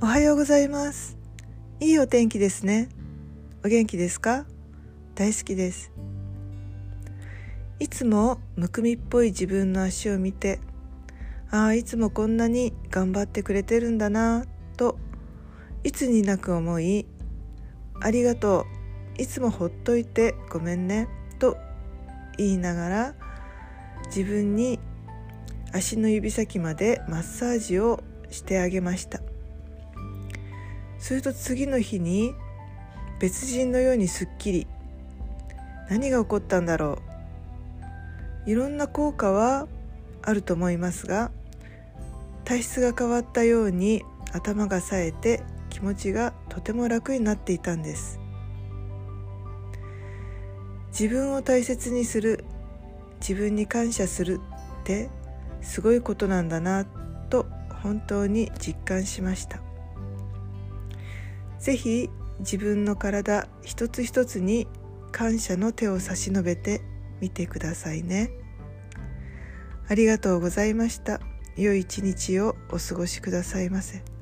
おはようございます。いいお天気ですね。お元気ですか？大好きです。いつもむくみっぽい自分の足を見てああいつもこんなに頑張ってくれてるんだなといつになく思いありがとう。いつもほっといてごめんねと言いながら自分に足の指先までマッサージをしてあげました。すると次の日に別人のようにすっきり何が起こったんだろう。いろんな効果はあると思いますが体質が変わったように頭が冴えて気持ちがとても楽になっていたんです。自分を大切にする自分に感謝するってすごいことなんだなと本当に実感しました。是非自分の体一つ一つに感謝の手を差し伸べてみてくださいね。ありがとうございました。良い一日をお過ごしくださいませ。